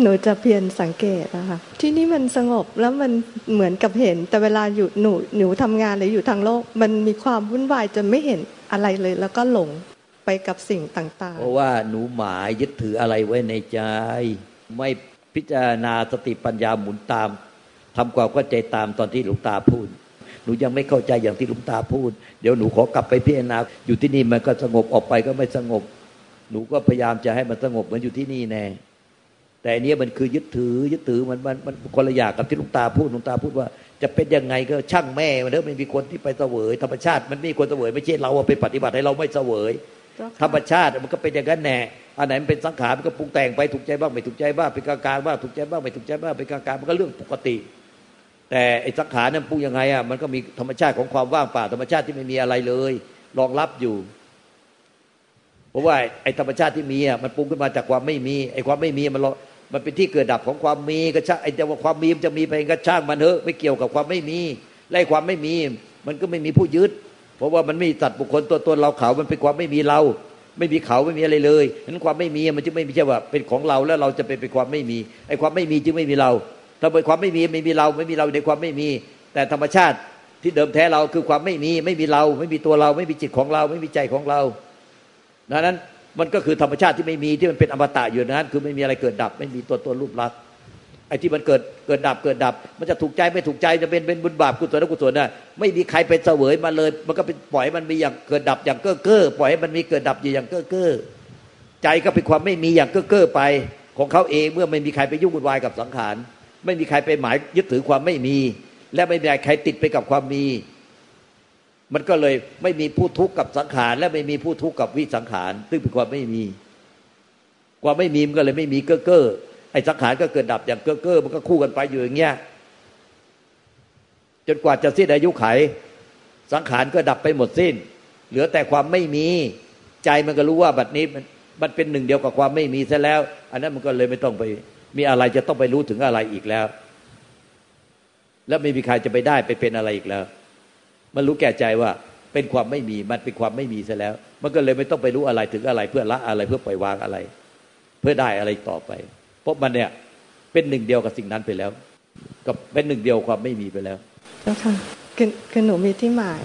หนูจะเพียรสังเกตนะคะ ที่นี่มันสงบแล้วมันเหมือนกับเห็น แต่เวลาอยู่หนูหนูทำงานหรืออยู่ทางโลก มันมีความวุ่นวายจนไม่เห็นอะไรเลย แล้วก็หลงไปกับสิ่งต่างๆ
เพราะว่าหนูหมายยึดถืออะไรไว้ในใจ ไม่พิจารณาสติปัญญาหมุนตาม ทำความเข้าใจตามตอนที่หลวงตาพูด หนูยังไม่เข้าใจอย่างที่หลวงตาพูด เดี๋ยวหนูขอกลับไปพิจารณาอยู่ที่นี่มันก็สงบออกไปก็ไม่สงบ หนูก็พยายามจะให้มันสงบเหมือนอยู่ที่นี่แน่แต่อันนี้มันคือยึดถือยึดถือมันมันมันคนละอย่างกับที่ลุงตาพูดลุงตาพูดว่าจะเป็นยังไงก็ช่างแม่มันเถอะไม่มีคนที่ไปเสวยธรรมชาติมันไม่มีคนเสวยไม่ใช่เราไปปฏิบัติให้เราไม่เสวย ธรรมชาติมันก็เป็นอย่างนั้นแน่อันไหนมันเป็นสังขารมันก็ปรุงแต่งไปถูกใจบ้างไม่ถูกใจบ้างเป็นกลางๆบ้างถูกใจบ้างไม่ถูกใจบ้างเป็นกลางๆมันก็เรื่องปกติ แต่ไอ้สังขารนั้นปรุงยังไงอะมันก็มีธรรมชาติของความว่างเปล่าธรรมชาติที่ไม่มีอะไรเลยรองรับอยู่ เพราะว่าไอ้ธรรมชาติที่มีอะมันปรุงขึ้นมาจากความไม่มีไอ้ความไม่มีมันมันเป็นที่เกิดดับของความมีก็ช่างไอ้แต่ว่าความมีมันจะมีไปก็ช่างมันเถอะไม่เกี่ยวกับความไม่มีไล่ความไม่มี มันก็ไม่มีผู้ยึด เพราะว่ามันไม่สัตว์บุคคลตัวตนเราเขา มันเป็นความไม่มีเรา ไม่มีเขาไม่มีอะไรเลยนั้นความไม่มีมันจึงไม่ใช่ว่าเป็นของเราแล้วเราจะเป็นเป็นความไม่มีไอ้ความไม่มีจึงไม่มีเรา ถ้าเป็นความไม่มีไม่มีเราไม่มีเราในความไม่มี แต่ธรรมชาติที่เดิมแท้เราคือความไม่มีไม่มีเรา ไม่มีตัวเรา ไม่มีจิตของเรา ไม่มีใจของเราดังนั้นมันก็คือธรรมชาติที่ไม่มีที่มันเป็นอมตะอยู่นั้น คือไม่มีอะไรเกิดดับ ไม่มีตัวตัวรูปลักษณ์ไอ้ที่มันเกิดเกิดดับเกิดดับ มันจะถูกใจไม่ถูกใจจะเป็นเป็นบุญบาปกุศลกุศลน่ะไม่มีใครเป็นเสวยมาเลย มันก็เป็นปล่อยมันมีอย่างเกิดดับอย่างเก้อเก้อปล่อยให้มันมีเกิดดับอยู่อย่างเก้อเก้อใจก็เป็นความไม่มีอย่างเก้อเก้อไปของเขาเองเมื่อไม่มีใครไปยุ่งวุ่นวายกับสังขาร ไม่มีใครไปหมายยึดถือความไม่มี และไม่มีใครติดไปกับความมี มันก็เลยไม่มีผู้ทุกข์กับสังขาร และไม่มีผู้ทุกข์กับวิสังขาร ซึ่งเป็นความไม่มี ความไม่มีมันก็เลยไม่มีเก้อเก้อไอ้สังขารก็เกิดดับอย่างเก้อเก้อมันก็คู่กันไปอยู่อย่างเงี้ยจนกว่าจะสิ้นอายุไข สังขารก็ดับไปหมดสิ้น เหลือแต่ความไม่มีใจมันก็รู้ว่าบัดนี้มันมันเป็นหนึ่งเดียวกับความไม่มีซะแล้ว อันนั้นมันก็เลยไม่ต้องไป มีอะไรจะต้องไปรู้ถึงอะไรอีกแล้ว แล้วไม่มีใครจะไปได้ไปเป็นอะไรอีกแล้ว มันรู้แก่ใจว่าเป็นความไม่มีมันเป็นความไม่มีซะแล้ว มันก็เลยไม่ต้องไปรู้อะไรถึงอะไร เพื่อละอะไรเพื่อปล่อยวางอะไร เพื่อได้อะไรต่อไป เพราะมันเนี่ยเป็นหนึ่งเดียวกับสิ่งนั้นไปแล้ว กับเป็นหนึ่งเดียวความไม่มีไปแล้ว
เจ้าค่ะคือคือหนูมีที่หมาย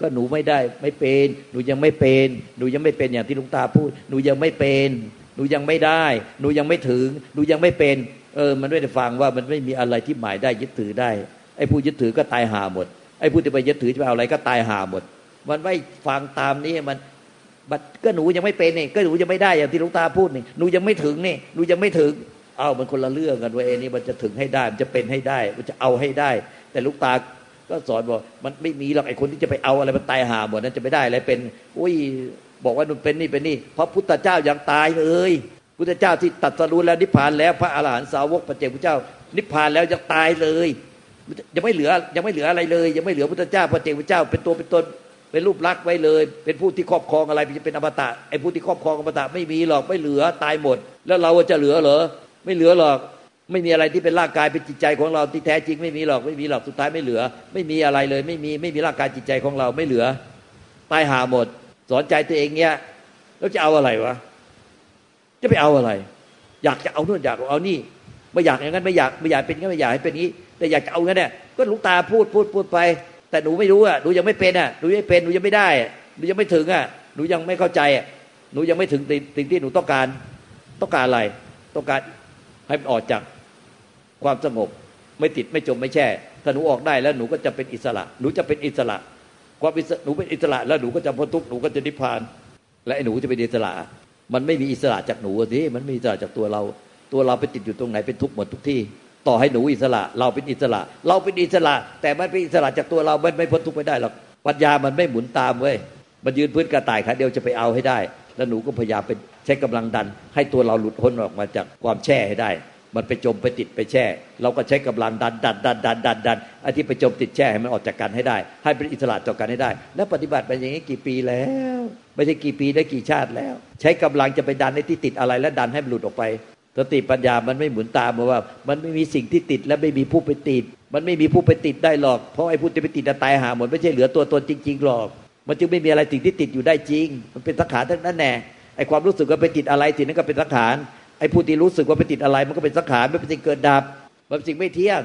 ก็หนูไม่ได้ไม่เป็น หนูยังไม่เป็น หนูยังไม่เป็นอย่างที่ลุงตาพูด หนูยังไม่เป็น หนูยังไม่ได้ หนูยังไม่ถึง หนูยังไม่เป็น เออ มันไม่ได้ฟังว่ามันไม่มีอะไรที่หมายได้ยึดถือได้ ไอ้ผู้ยึดถือก็ตายหาหมด ไอ้ผู้ที่ไปยึดถือจะไปเอาอะไรก็ตายหาหมด มันไม่ฟังตามนี้มันบัดก็หนูยังไม่เป็นนี่ก็หนูยังไม่ได้อย่างที่ลุงตาพูดนี่ หนูยังไม่ถึงนี่หนูยังไม่ถึง เอ้ามันคนละเรื่องกันเว้ยนี่มันจะถึงให้ได้ มันจะเป็นให้ได้ มันจะเอาให้ได้ แต่ลุงตาก็สอนบอกมันไม่มีหรอกไอ้คนที่จะไปเอาอะไรมันตายหาหมดนั้นจะไม่ได้อะไรเป็น อุ้ย บอกว่ามันเป็นนี่เป็นนี่เพราะพุทธเจ้ายังตายเลยพุทธเจ้าที่ตัดสรู้แล้วนิพพานแล้วพระอรหันต์สาวกพระเจ้าพุทธเจ้า นิพพานแล้วยังตายเลยยังไม่เหลือยังไม่เหลืออะไรเลย ยังไม่เหลือพุทธเจ้าพระเจ้าพุทธเจ้า เป็นตัวเป็นตนเป็นรูปลักษณ์ไว้เลย เป็นผู้ที่ครอบครองอะไรจะเป็นอมตะไอ้ผู้ที่ครอบครองอมตะไม่มีหรอกไม่เหลือตายหมด แล้วเราจะเหลือเหรอไม่เหลือหรอกไม่มีอะไรที่เป็นร่างกายเป็นจิตใจของเราที่แท้จริงไม่มีหรอกไม่มีหรอกสุดท้ายไม่เหลือ ไม่มีอะไรเลย ไม่มีไม่มีร่างกายจิตใจของเราไม่เหลือตายหาหมด สอนใจตัวเองเนี้ยแล้วจะเอาอะไรวะ จะไปเอาอะไร อยากจะเอานู่นอยากเอานี่ไม่อยากอย่างนั้นไม่อยากไม่อยากเป็นงั้นไม่อยากให้เป็นนี้ แต่อยากจะเอางั้นเนี่ยก็ลูกตาพูดพูดพูดไป แต่หนูไม่รู้อะหนูยังไม่เป็นอะหนูยังไม่เป็นหนูยังไม่ได้หนูยังไม่ถึงอะหนูยังไม่เข้าใจอะหนูยังไม่ถึงสิ่งที่หนูต้องการ ต้องการอะไร ต้องการให้มันออกจากความสงบ ไม่ติดไม่จมไม่แช่ถ้าหนูออกได้แล้วหนูก็จะเป็นอิสระ หนูจะเป็นอิสระ ความหนูเป็นอิสระแล้วหนูก็จะพ้นทุกข์หนูก็จะนิพพาน และไอ้หนูจะเป็นอิสระ มันไม่มีอิสระจากหนูสิมันไม่มีอิสระจากตัวเรา ตัวเราไปติดอยู่ตรงไหนเป็นทุกข์หมดทุกที่ ต่อให้หนูอิสระ เราเป็นอิสระ เราเป็นอิสระ แต่มันเป็นอิสระจากตัวเรามันไม่พ้นทุกข์ไม่ได้หรอกปัญญามันไม่หมุนตามเว้ยมันยืนพื้นกระต่ายขาเดียวจะไปเอาให้ได้ แล้วหนูก็พยายามเป็นใช้กำลังดัน ให้ตัวเราหลุดพ้นออกมาจากความแช่ให้ได้ มันไปจมไปติดไปแช่ เราก็ใช้กำลังดันดันดันดันดันดันไอ้ที่ไปจมติดแช่ให้มันออกจากกันให้ได้ ให้เป็นอิสระต่อกันให้ได้ แล้วปฏิบัติไปอย่างนี้กี่ปีแล้ว ไม่ใช่กี่ปีได้กี่ชาติแล้ว ใช้กำลังจะไปดันในที่ติดอะไรแล้วดันให้มันหลุดออกไปสติปัญญามันไม่หมุนตามว่า มันไม่มีสิ่งที่ติดและไม่มีผู้ไปติด มันไม่มีผู้ไปติดได้หรอก เพราะไอ้ผู้ที่ไปติดจะตายหาหมดไม่ใช่เหลือตัวตนจริง ๆหรอก มันจึงไม่มีอะไรสิ่งที่ติดอยู่ได้จริง มันเป็นสังขารทั้งนั้นแน่ไอ้ความรู้สึกว่าไปติดอะไรสิ่งนั้นก็เป็นสังขาร ไอ้ผู้ที่รู้สึกว่าไปติดอะไร มันก็เป็นสังขารมันเป็นสิ่งเกิดดับมันเป็นสิ่งไม่เที่ยง